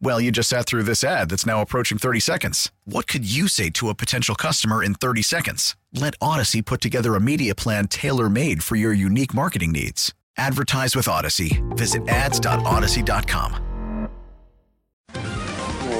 Well, you just sat through this ad that's now approaching 30 seconds. What could you say to a potential customer in 30 seconds? Let Audacy put together a media plan tailor made for your unique marketing needs. Advertise with Audacy. Visit ads.audacy.com.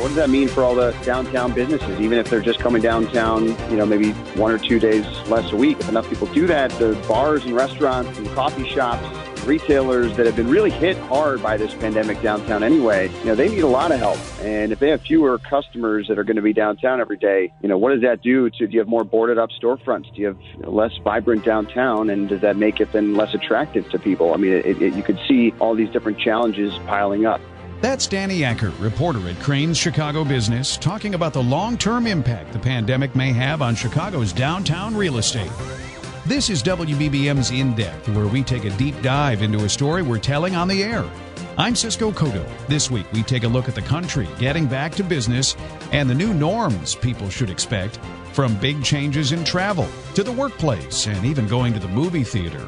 What does that mean for all the downtown businesses? Even if they're just coming downtown, you know, maybe one or two days less a week. If enough people do that, the bars and restaurants and coffee shops retailers that have been really hit hard by this pandemic downtown anyway, you know, they need a lot of help. And if they have fewer customers that are going to be downtown every day, you know, what does that do to, do you have more boarded up storefronts? Do you have less vibrant downtown? And does that make it then less attractive to people? I mean, it, it, you could see all these different challenges piling up. That's Danny Ecker, reporter at Crain's Chicago Business, talking about the long term impact the pandemic may have on Chicago's downtown real estate. This is WBBM's In Depth, where we take a deep dive into a story we're telling on the air. I'm Cisco Cotto. This week, we take a look at the country getting back to business and the new norms people should expect, from big changes in travel to the workplace and even going to the movie theater.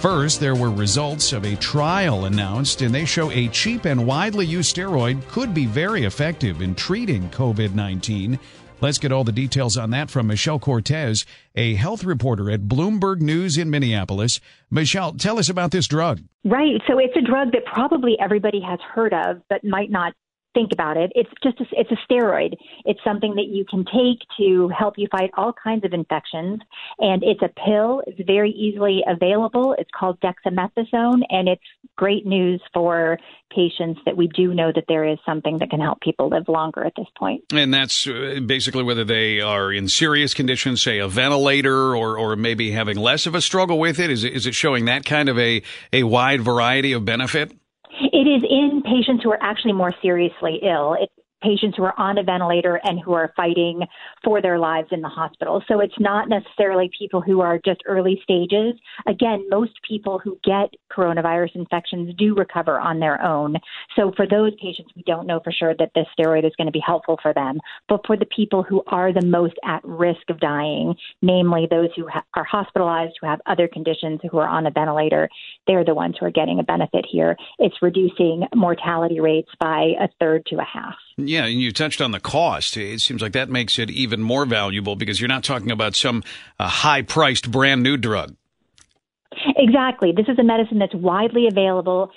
First, there were results of a trial announced, and they show a cheap and widely used steroid could be very effective in treating COVID 19 Let's get all the details on that from Michelle Cortez, a health reporter at Bloomberg News in Minneapolis. Michelle, tell us about this drug. Right. So it's a drug that probably everybody has heard of, but might not think about it. It's just a, it's a steroid. It's something that you can take to help you fight all kinds of infections, and it's a pill. It's very easily available. It's called dexamethasone, and it's great news for patients that we do know that there is something that can help people live longer at this point. And that's uh, basically whether they are in serious conditions, say a ventilator, or or maybe having less of a struggle with it. Is it, is it showing that kind of a a wide variety of benefit? It is in patients who are actually more seriously ill. It's patients who are on a ventilator and who are fighting for their lives in the hospital. So it's not necessarily people who are just early stages. Again, most people who get coronavirus infections do recover on their own. So for those patients, we don't know for sure that this steroid is going to be helpful for them. But for the people who are the most at risk of dying, namely those who ha- are hospitalized, who have other conditions, who are on a ventilator, they're the ones who are getting a benefit here. It's reducing mortality rates by a third to a half. Yeah, and you touched on the cost. It seems like that makes it even more valuable because you're not talking about some uh, high priced brand new drug. Exactly. This is a medicine that's widely available.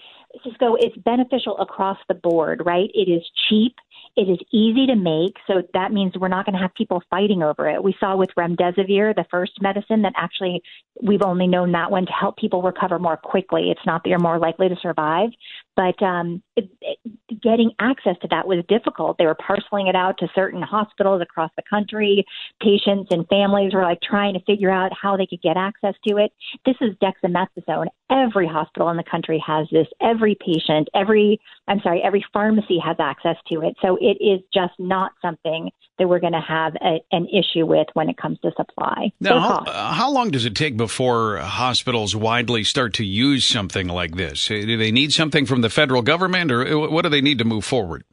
Cisco, it's beneficial across the board, right? It is cheap. It is easy to make, so that means we're not going to have people fighting over it. We saw with remdesivir, the first medicine, that actually we've only known that one to help people recover more quickly. It's not that you're more likely to survive, but um, it, it, getting access to that was difficult. They were parceling it out to certain hospitals across the country. Patients and families were like trying to figure out how they could get access to it. This is dexamethasone. Every hospital in the country has this. Every patient, every I'm sorry, every pharmacy has access to it. So it is just not something that we're going to have a, an issue with when it comes to supply. Now, how, uh, how long does it take before hospitals widely start to use something like this? Uh, do they need something from the federal government, or uh, what do they need to move forward?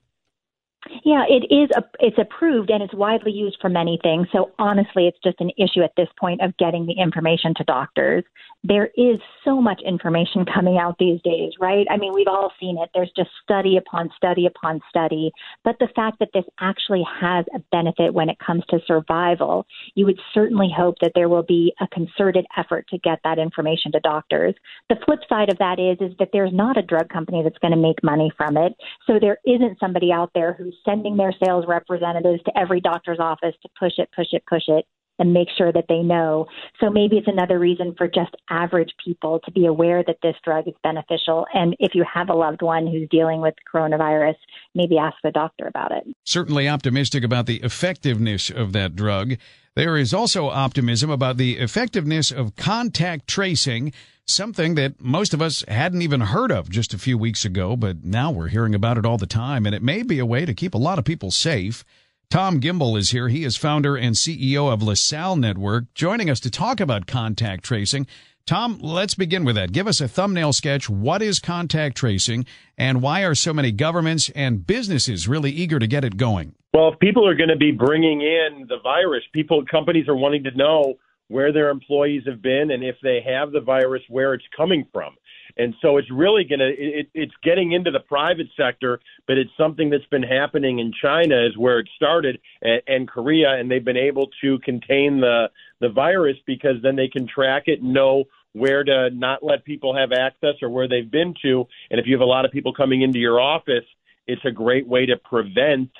Yeah, it is. A, it's approved and it's widely used for many things. So honestly, it's just an issue at this point of getting the information to doctors there is so much information coming out these days, right? I mean, we've all seen it. There's just study upon study upon study. But the fact that this actually has a benefit when it comes to survival, you would certainly hope that there will be a concerted effort to get that information to doctors. The flip side of that is is that there's not a drug company that's going to make money from it. So there isn't somebody out there sending their sales representatives to every doctor's office to push it, push it, push it and make sure that they know. So maybe it's another reason for just average people to be aware that this drug is beneficial. And if you have a loved one who's dealing with coronavirus, maybe ask the doctor about it. Certainly optimistic about the effectiveness of that drug. There is also optimism about the effectiveness of contact tracing, something that most of us hadn't even heard of just a few weeks ago, but now we're hearing about it all the time, and it may be a way to keep a lot of people safe. Tom Gimbel is here. He is founder and CEO of LaSalle Network, joining us to talk about contact tracing. Tom, let's begin with that. Give us a thumbnail sketch. What is contact tracing and why are so many governments and businesses really eager to get it going? Well, if people are going to be bringing in the virus, people, companies are wanting to know where their employees have been and if they have the virus, where it's coming from. And so it's really going to, it, it's getting into the private sector, but it's something that's been happening in China is where it started and, and Korea, and they've been able to contain the, the virus because then they can track it and know where to not let people have access or where they've been to. And if you have a lot of people coming into your office, it's a great way to prevent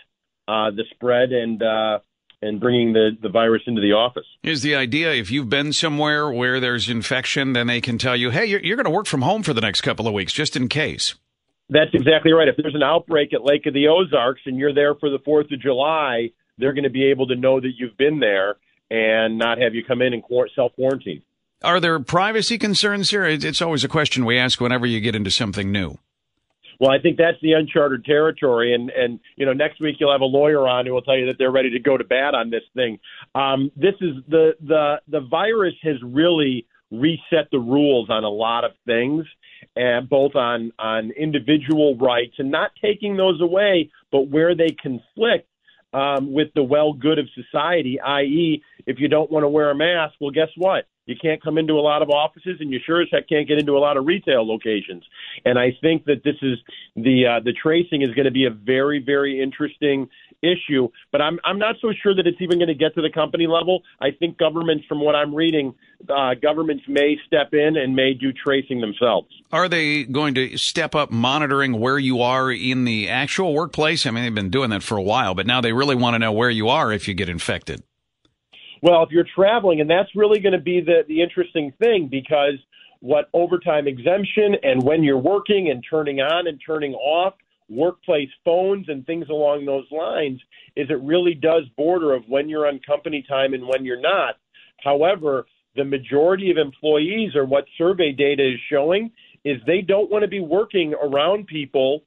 uh, the spread and, uh, and bringing the, the virus into the office. Is the idea if you've been somewhere where there's infection, then they can tell you, hey, you're, you're going to work from home for the next couple of weeks just in case? That's exactly right. If there's an outbreak at Lake of the Ozarks and you're there for the 4th of July, they're going to be able to know that you've been there and not have you come in and self quarantine. Are there privacy concerns here? It's always a question we ask whenever you get into something new. Well, I think that's the uncharted territory, and and you know next week you'll have a lawyer on who will tell you that they're ready to go to bat on this thing. Um, this is the the the virus has really reset the rules on a lot of things, and both on on individual rights and not taking those away, but where they conflict um, with the well good of society, i.e., if you don't want to wear a mask, well, guess what? You can't come into a lot of offices, and you sure as heck can't get into a lot of retail locations. And I think that this is the uh, the tracing is going to be a very very interesting issue. But I'm I'm not so sure that it's even going to get to the company level. I think governments, from what I'm reading, uh, governments may step in and may do tracing themselves. Are they going to step up monitoring where you are in the actual workplace? I mean, they've been doing that for a while, but now they really want to know where you are if you get infected. Well, if you're traveling, and that's really going to be the, the interesting thing because what overtime exemption and when you're working and turning on and turning off workplace phones and things along those lines is it really does border of when you're on company time and when you're not. However, the majority of employees or what survey data is showing is they don't want to be working around people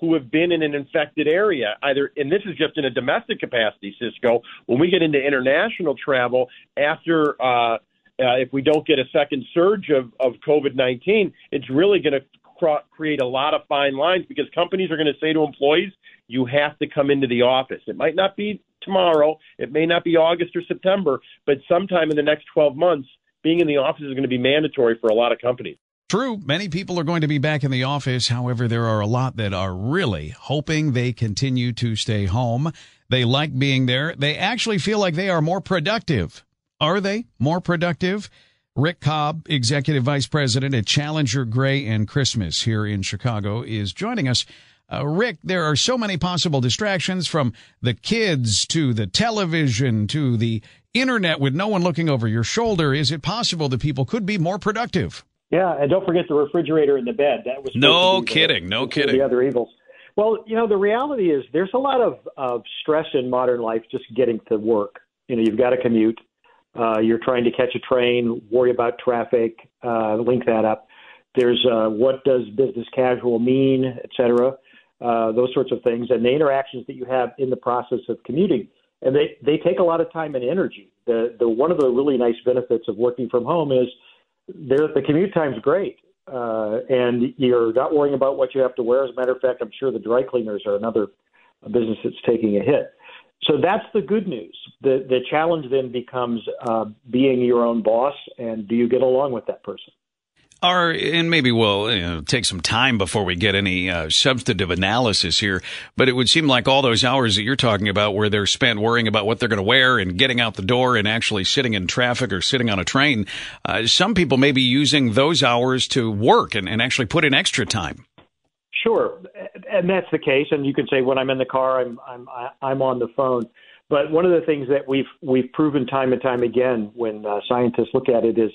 who have been in an infected area, either, and this is just in a domestic capacity, Cisco. When we get into international travel, after, uh, uh, if we don't get a second surge of, of COVID 19, it's really going to cr- create a lot of fine lines because companies are going to say to employees, you have to come into the office. It might not be tomorrow, it may not be August or September, but sometime in the next 12 months, being in the office is going to be mandatory for a lot of companies. True, many people are going to be back in the office. However, there are a lot that are really hoping they continue to stay home. They like being there. They actually feel like they are more productive. Are they more productive? Rick Cobb, Executive Vice President at Challenger Gray and Christmas here in Chicago, is joining us. Uh, Rick, there are so many possible distractions from the kids to the television to the internet with no one looking over your shoulder. Is it possible that people could be more productive? Yeah, and don't forget the refrigerator in the bed. That was no kidding, the, no kidding. The other evils. Well, you know, the reality is there's a lot of, of stress in modern life just getting to work. You know, you've got to commute. Uh, you're trying to catch a train, worry about traffic, uh, link that up. There's uh, what does business casual mean, et cetera, uh, those sorts of things, and the interactions that you have in the process of commuting. And they, they take a lot of time and energy. The, the one of the really nice benefits of working from home is the commute time's great, uh, and you're not worrying about what you have to wear. As a matter of fact, I'm sure the dry cleaners are another business that's taking a hit. So that's the good news. The the challenge then becomes uh, being your own boss, and do you get along with that person? Are and maybe we'll you know, take some time before we get any uh, substantive analysis here, but it would seem like all those hours that you're talking about, where they're spent worrying about what they're going to wear and getting out the door and actually sitting in traffic or sitting on a train, uh, some people may be using those hours to work and, and actually put in extra time. Sure, and that's the case. And you can say when I'm in the car, I'm I'm I'm on the phone. But one of the things that we've we've proven time and time again when uh, scientists look at it is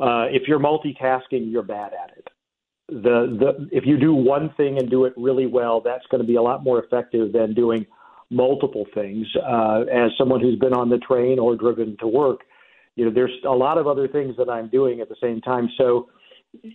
uh, if you're multitasking, you're bad at it. The the if you do one thing and do it really well, that's going to be a lot more effective than doing multiple things. Uh, as someone who's been on the train or driven to work, you know, there's a lot of other things that I'm doing at the same time. So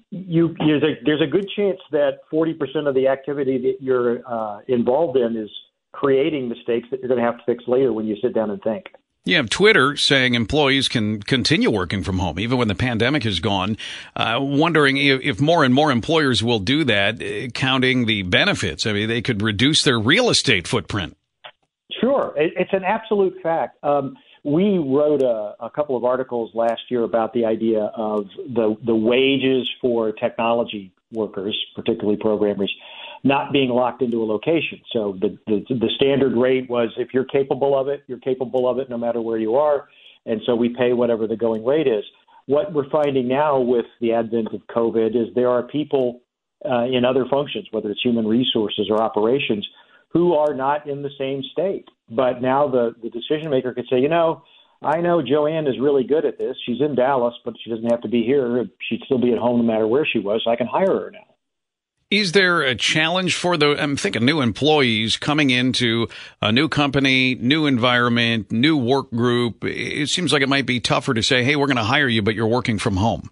you there's a there's a good chance that 40% of the activity that you're uh, involved in is creating mistakes that you're going to have to fix later when you sit down and think. You have Twitter saying employees can continue working from home even when the pandemic is gone. Uh, wondering if, if, more and more employers will do that, uh, counting the benefits. I mean, they could reduce their real estate footprint. Sure, it, it's an absolute fact. Um, we wrote a, a, couple of articles last year about the idea of the the wages for technology workers, particularly programmers, not being locked into a location. So the, the the standard rate was if you're capable of it, you're capable of it no matter where you are, and so we pay whatever the going rate is. What we're finding now with the advent of COVID is there are people uh, in other functions, whether it's human resources or operations, who are not in the same state. But now the, the decision maker could say, you know, I know Joanne is really good at this. She's in Dallas, but she doesn't have to be here. She'd still be at home no matter where she was. So I can hire her now. Is there a challenge for the, I'm thinking new employees coming into a new company, new environment, new work group? It seems like it might be tougher to say, hey, we're going to hire you, but you're working from home.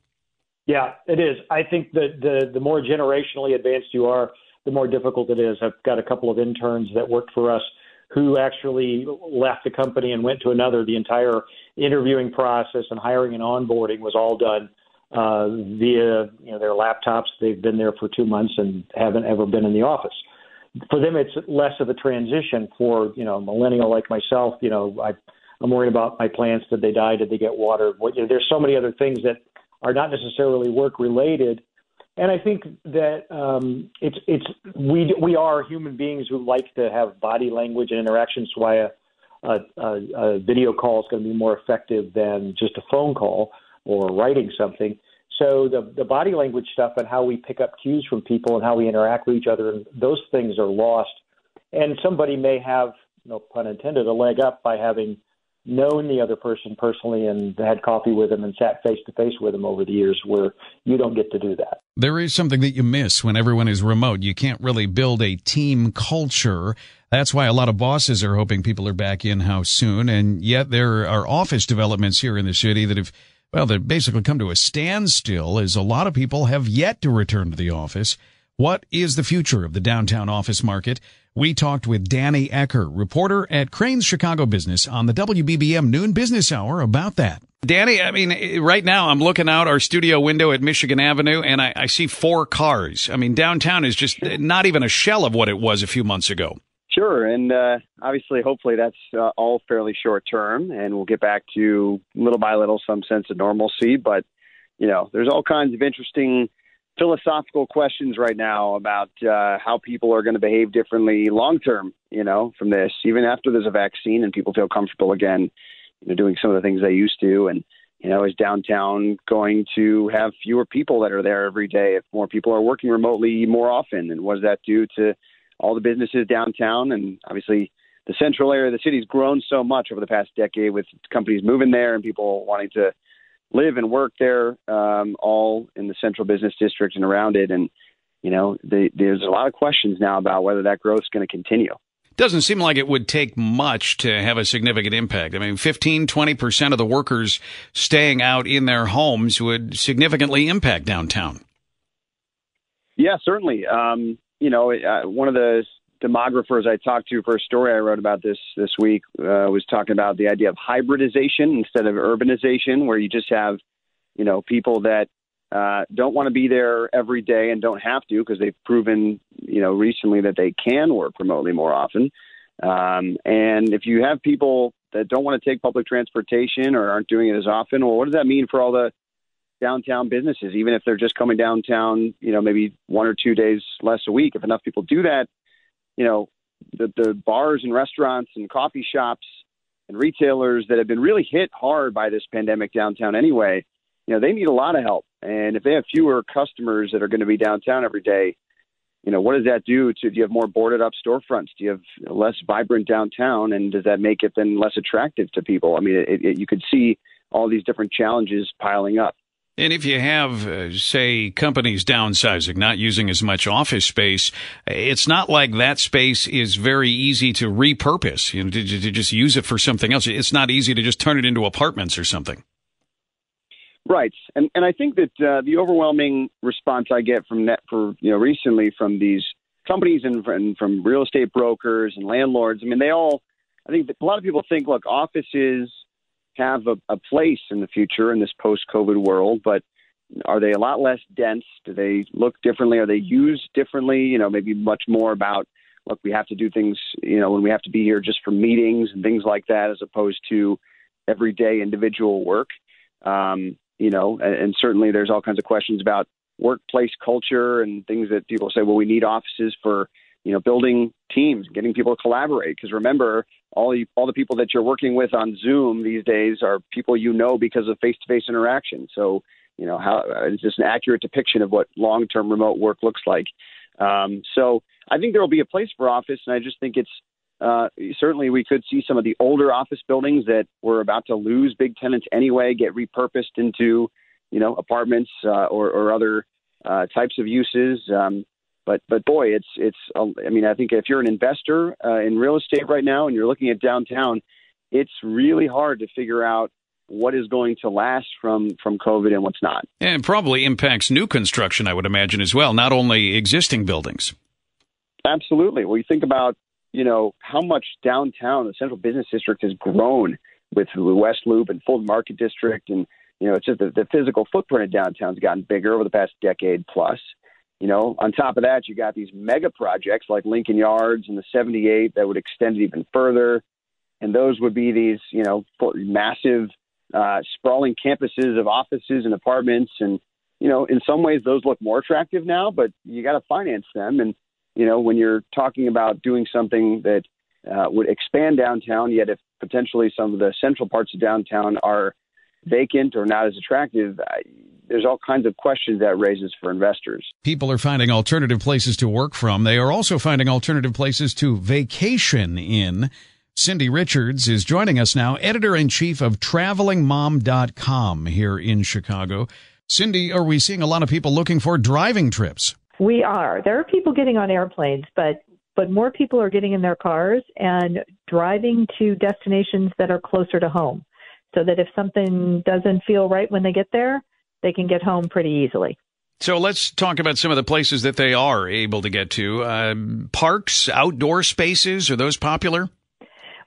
Yeah, it is. I think that the, the more generationally advanced you are, the more difficult it is. I've got a couple of interns that worked for us who actually left the company and went to another. The entire interviewing process and hiring and onboarding was all done uh, via you know their laptops. They've been there for two months and haven't ever been in the office. For them, it's less of a transition. For you know, millennial like myself, you know, I, I'm worried about my plants. Did they die? Did they get water? What, you know, there's so many other things that are not necessarily work related and I think that um, it's it's we we are human beings who like to have body language and interactions. So why a, a, a video call is going to be more effective than just a phone call or writing something. So the the body language stuff and how we pick up cues from people and how we interact with each other, and those things are lost. And somebody may have, no pun intended, a leg up by having known the other person personally and had coffee with them and sat face to face with them over the years where you don't get to do that. There is something that you miss when everyone is remote. You can't really build a team culture. That's why a lot of bosses are hoping people are back in house soon. And yet there are office developments here in the city that have, well, that basically come to a standstill as a lot of people have yet to return to the office. What is the future of the downtown office market? We talked with Danny Ecker, reporter at Crain's Chicago Business on the WBBM Noon Business Hour about that. Danny, I mean, right now I'm looking out our studio window at Michigan Avenue and I, I see four cars. I mean, downtown is just not even a shell of what it was a few months ago. Sure, and uh, obviously, hopefully, that's uh, all fairly short term, and we'll get back to little by little some sense of normalcy. But you know, there's all kinds of interesting philosophical questions right now about uh, how people are going to behave differently long term, you know, from this, even after there's a vaccine and people feel comfortable again, you know, doing some of the things they used to. And, you know, is downtown going to have fewer people that are there every day if more people are working remotely more often? And what does that do to all the businesses downtown? And obviously, the central area of the city has grown so much over the past decade with companies moving there and people wanting to live and work there, um, all in the central business district and around it. And, you know, the, there's a lot of questions now about whether that growth is going to continue. Doesn't seem like it would take much to have a significant impact. I mean, 15, 20% of the workers staying out in their homes would significantly impact downtown. Yeah, certainly. Um, you know, uh, one of the demographers I talked to for a story I wrote about this this week uh, was talking about the idea of hybridization instead of urbanization, where you just have, you know, people that uh, don't want to be there every day and don't have to because they've proven, you know, recently that they can work remotely more often. Um, and if you have people that don't want to take public transportation or aren't doing it as often, well, what does that mean for all the downtown businesses? Even if they're just coming downtown, you know, maybe one or two days less a week, if enough people do that, you know, the, the bars and restaurants and coffee shops and retailers that have been really hit hard by this pandemic downtown anyway, you know, they need a lot of help. And if they have fewer customers that are going to be downtown every day, you know, what does that do to? Do you have more boarded up storefronts? Do you have less vibrant downtown, and does that make it then less attractive to people? I mean, it, it, you could see all these different challenges piling up. And if you have, uh, say, companies downsizing, not using as much office space, it's not like that space is very easy to repurpose, you know, to, to just use it for something else. It's not easy to just turn it into apartments or something. Right, and and I think that uh, the overwhelming response I get from net for you know recently from these companies and from, from real estate brokers and landlords. I mean, they all. I think a lot of people think, look, offices have a, a place in the future in this post-COVID world, but are they a lot less dense? Do they look differently? Are they used differently? You know, maybe much more about look, we have to do things, you know, when we have to be here just for meetings and things like that, as opposed to everyday individual work. Um, you know, and, and certainly there's all kinds of questions about workplace culture and things that people say, well, we need offices for, you know, building teams, getting people to collaborate. Because remember, all you, all the people that you're working with on Zoom these days are people you know because of face-to-face interaction. So, you know, how this an accurate depiction of what long-term remote work looks like. Um, so, I think there will be a place for office, and I just think it's uh, certainly we could see some of the older office buildings that were about to lose big tenants anyway get repurposed into, you know, apartments uh, or, or other uh, types of uses. Um, but but boy, it's it's. I mean, I think if you're an investor uh, in real estate right now and you're looking at downtown, it's really hard to figure out what is going to last from from COVID and what's not. And probably impacts new construction, I would imagine as well, not only existing buildings. Absolutely. Well, you think about you know, how much downtown, the central business district, has grown with the West Loop and Fulton Market District. And, you know, it's just the, the physical footprint of downtown's gotten bigger over the past decade plus. You know, on top of that, you got these mega projects like Lincoln Yards and the 78 that would extend it even further. And those would be these, you know, massive, uh, sprawling campuses of offices and apartments. And, you know, in some ways, those look more attractive now, but you got to finance them. And, you know, when you're talking about doing something that uh, would expand downtown, yet if potentially some of the central parts of downtown are vacant or not as attractive, there's all kinds of questions that raises for investors. People are finding alternative places to work from. They are also finding alternative places to vacation in. Cindy Richards is joining us now, editor in chief of travelingmom.com here in Chicago. Cindy, are we seeing a lot of people looking for driving trips? We are. There are people getting on airplanes, but but more people are getting in their cars and driving to destinations that are closer to home, so that if something doesn't feel right when they get there, they can get home pretty easily. So let's talk about some of the places that they are able to get to. Uh, parks, outdoor spaces, are those popular?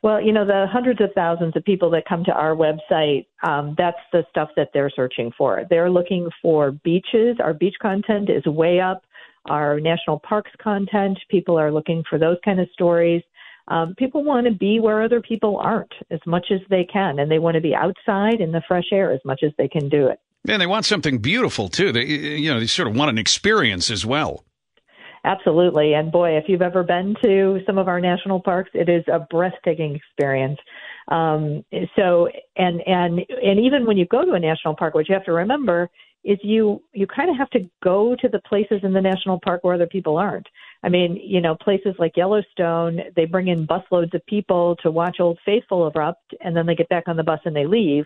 Well, you know, the hundreds of thousands of people that come to our website, um, that's the stuff that they're searching for. They're looking for beaches. Our beach content is way up our national parks content. People are looking for those kind of stories. Um, people want to be where other people aren't as much as they can, and they want to be outside in the fresh air as much as they can do it. And they want something beautiful too. They, you know, they sort of want an experience as well. Absolutely. And boy, if you've ever been to some of our national parks, it is a breathtaking experience. Um, so, and and and even when you go to a national park, what you have to remember is you you kind of have to go to the places in the national park where other people aren't. I mean, you know, places like Yellowstone, they bring in busloads of people to watch Old Faithful erupt, and then they get back on the bus and they leave.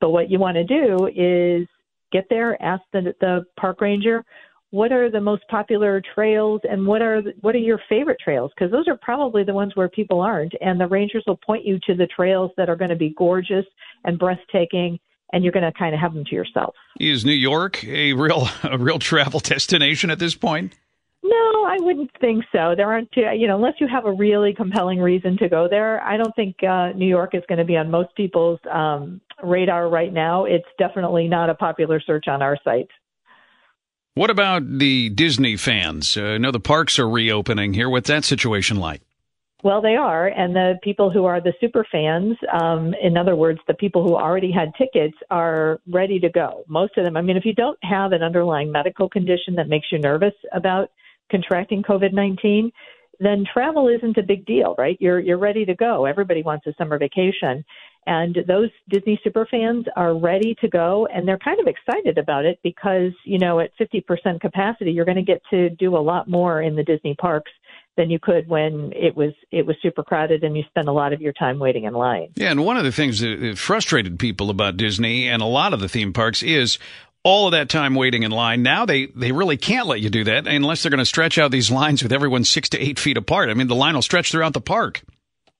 But what you want to do is get there, ask the the park ranger, what are the most popular trails and what are the, what are your favorite trails because those are probably the ones where people aren't and the rangers will point you to the trails that are going to be gorgeous and breathtaking and you're going to kind of have them to yourself. Is New York a real a real travel destination at this point? No, I wouldn't think so. There aren't, you know, unless you have a really compelling reason to go there. I don't think uh, New York is going to be on most people's um, radar right now. It's definitely not a popular search on our site. What about the Disney fans? Uh, I know the parks are reopening here. What's that situation like? Well, they are, and the people who are the super fans, um, in other words, the people who already had tickets, are ready to go. Most of them. I mean, if you don't have an underlying medical condition that makes you nervous about contracting COVID nineteen, then travel isn't a big deal, right? You're you're ready to go. Everybody wants a summer vacation, And those Disney super fans are ready to go and they're kind of excited about it because, you know, at 50% capacity, you're going to get to do a lot more in the Disney parks than you could when it was it was super crowded and you spent a lot of your time waiting in line. Yeah, and one of the things that frustrated people about Disney and a lot of the theme parks is all of that time waiting in line. Now they, they really can't let you do that unless they're going to stretch out these lines with everyone six to eight feet apart. I mean, the line will stretch throughout the park.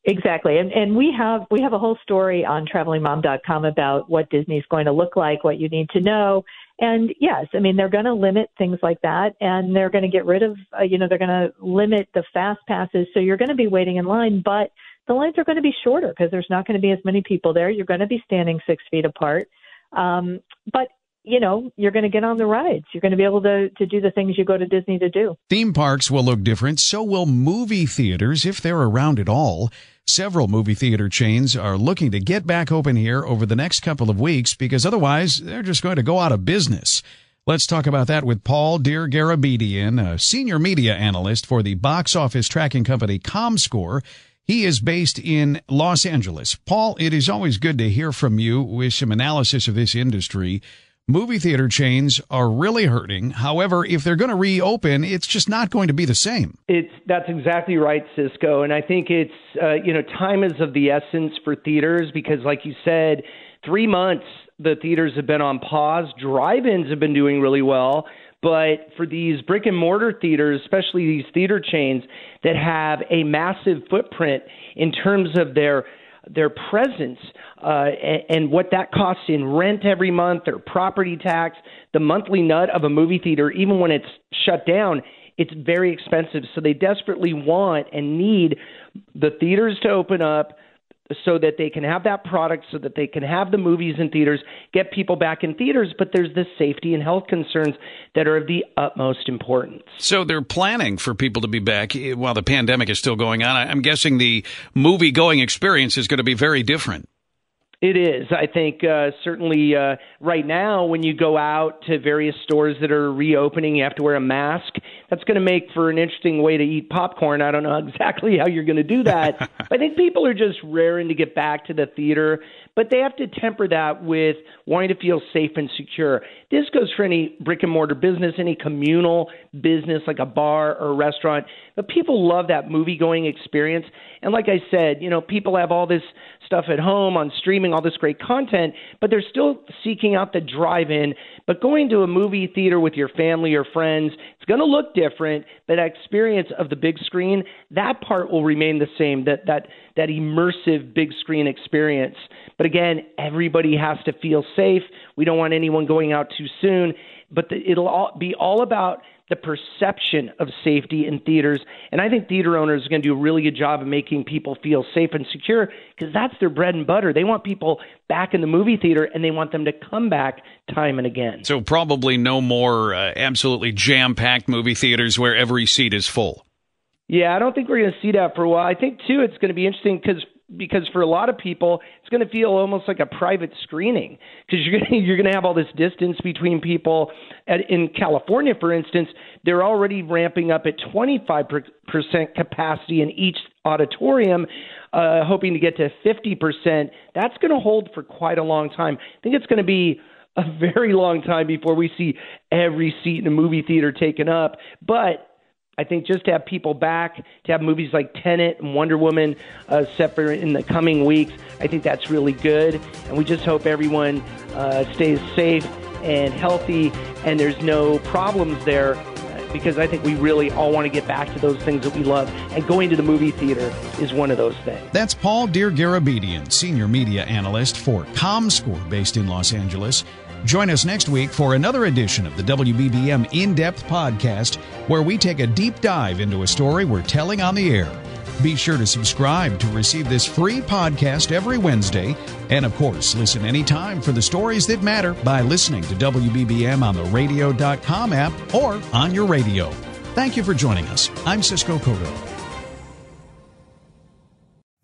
Exactly. And and we have we have a whole story on travelingmom.com about what Disney's going to look like, what you need to know. And yes, I mean they're going to limit things like that and they're going to get rid of uh, you know they're going to limit the fast passes so you're going to be waiting in line, but the lines are going to be shorter because there's not going to be as many people there. You're going to be standing 6 feet apart. Um, but you know, you're going to get on the rides. You're going to be able to, to do the things you go to Disney to do. Theme parks will look different. So will movie theaters if they're around at all. Several movie theater chains are looking to get back open here over the next couple of weeks because otherwise they're just going to go out of business. Let's talk about that with Paul Dergarabedian, a senior media analyst for the box office tracking company ComScore. He is based in Los Angeles. Paul, it is always good to hear from you with some analysis of this industry movie theater chains are really hurting. However, if they're going to reopen, it's just not going to be the same. It's that's exactly right, Cisco. And I think it's uh, you know time is of the essence for theaters because, like you said, three months the theaters have been on pause. Drive-ins have been doing really well. But for these brick and mortar theaters, especially these theater chains that have a massive footprint in terms of their their presence uh, and, and what that costs in rent every month, their property tax, the monthly nut of a movie theater, even when it's shut down, it's very expensive. So they desperately want and need the theaters to open up so that they can have that product, so that they can have the movies in theaters, get people back in theaters. But there's the safety and health concerns that are of the utmost importance. So they're planning for people to be back eh, while the pandemic is still going on. I'm guessing the movie going experience is going to be very different. It is. I think uh, certainly uh, right now, when you go out to various stores that are reopening, you have to wear a mask. That's going to make for an interesting way to eat popcorn. I don't know exactly how you're going to do that. I think people are just raring to get back to the theater, but they have to temper that with wanting to feel safe and secure. This goes for any brick and mortar business, any communal business like a bar or a restaurant. But people love that movie going experience. And like I said, you know, people have all this stuff at home on streaming, all this great content, but they're still seeking out the drive in. But going to a movie theater with your family or friends, it's going to look different. But that experience of the big screen, that part will remain the same. That that that immersive big screen experience. But again, everybody has to feel safe. We don't want anyone going out too soon. But the, it'll all be all about the perception of safety in theaters. And I think theater owners are going to do a really good job of making people feel safe and secure because that's their bread and butter. They want people back in the movie theater and they want them to come back time and again. So, probably no more uh, absolutely jam packed movie theaters where every seat is full. Yeah, I don't think we're going to see that for a while. I think, too, it's going to be interesting because because for a lot of people it's going to feel almost like a private screening because you're going to, you're going to have all this distance between people. At, in California for instance they're already ramping up at 25% capacity in each auditorium uh, hoping to get to 50% that's going to hold for quite a long time. I think it's going to be a very long time before we see every seat in a movie theater taken up. But I think just to have people back, to have movies like Tenet and Wonder Woman uh, for in the coming weeks, I think that's really good. And we just hope everyone uh, stays safe and healthy and there's no problems there because I think we really all want to get back to those things that we love. And going to the movie theater is one of those things. That's Paul Dergarabedian, Senior Media Analyst for ComScore based in Los Angeles. Join us next week for another edition of the WBBM In Depth Podcast, where we take a deep dive into a story we're telling on the air. Be sure to subscribe to receive this free podcast every Wednesday. And of course, listen anytime for the stories that matter by listening to WBBM on the radio.com app or on your radio. Thank you for joining us. I'm Cisco Cotto.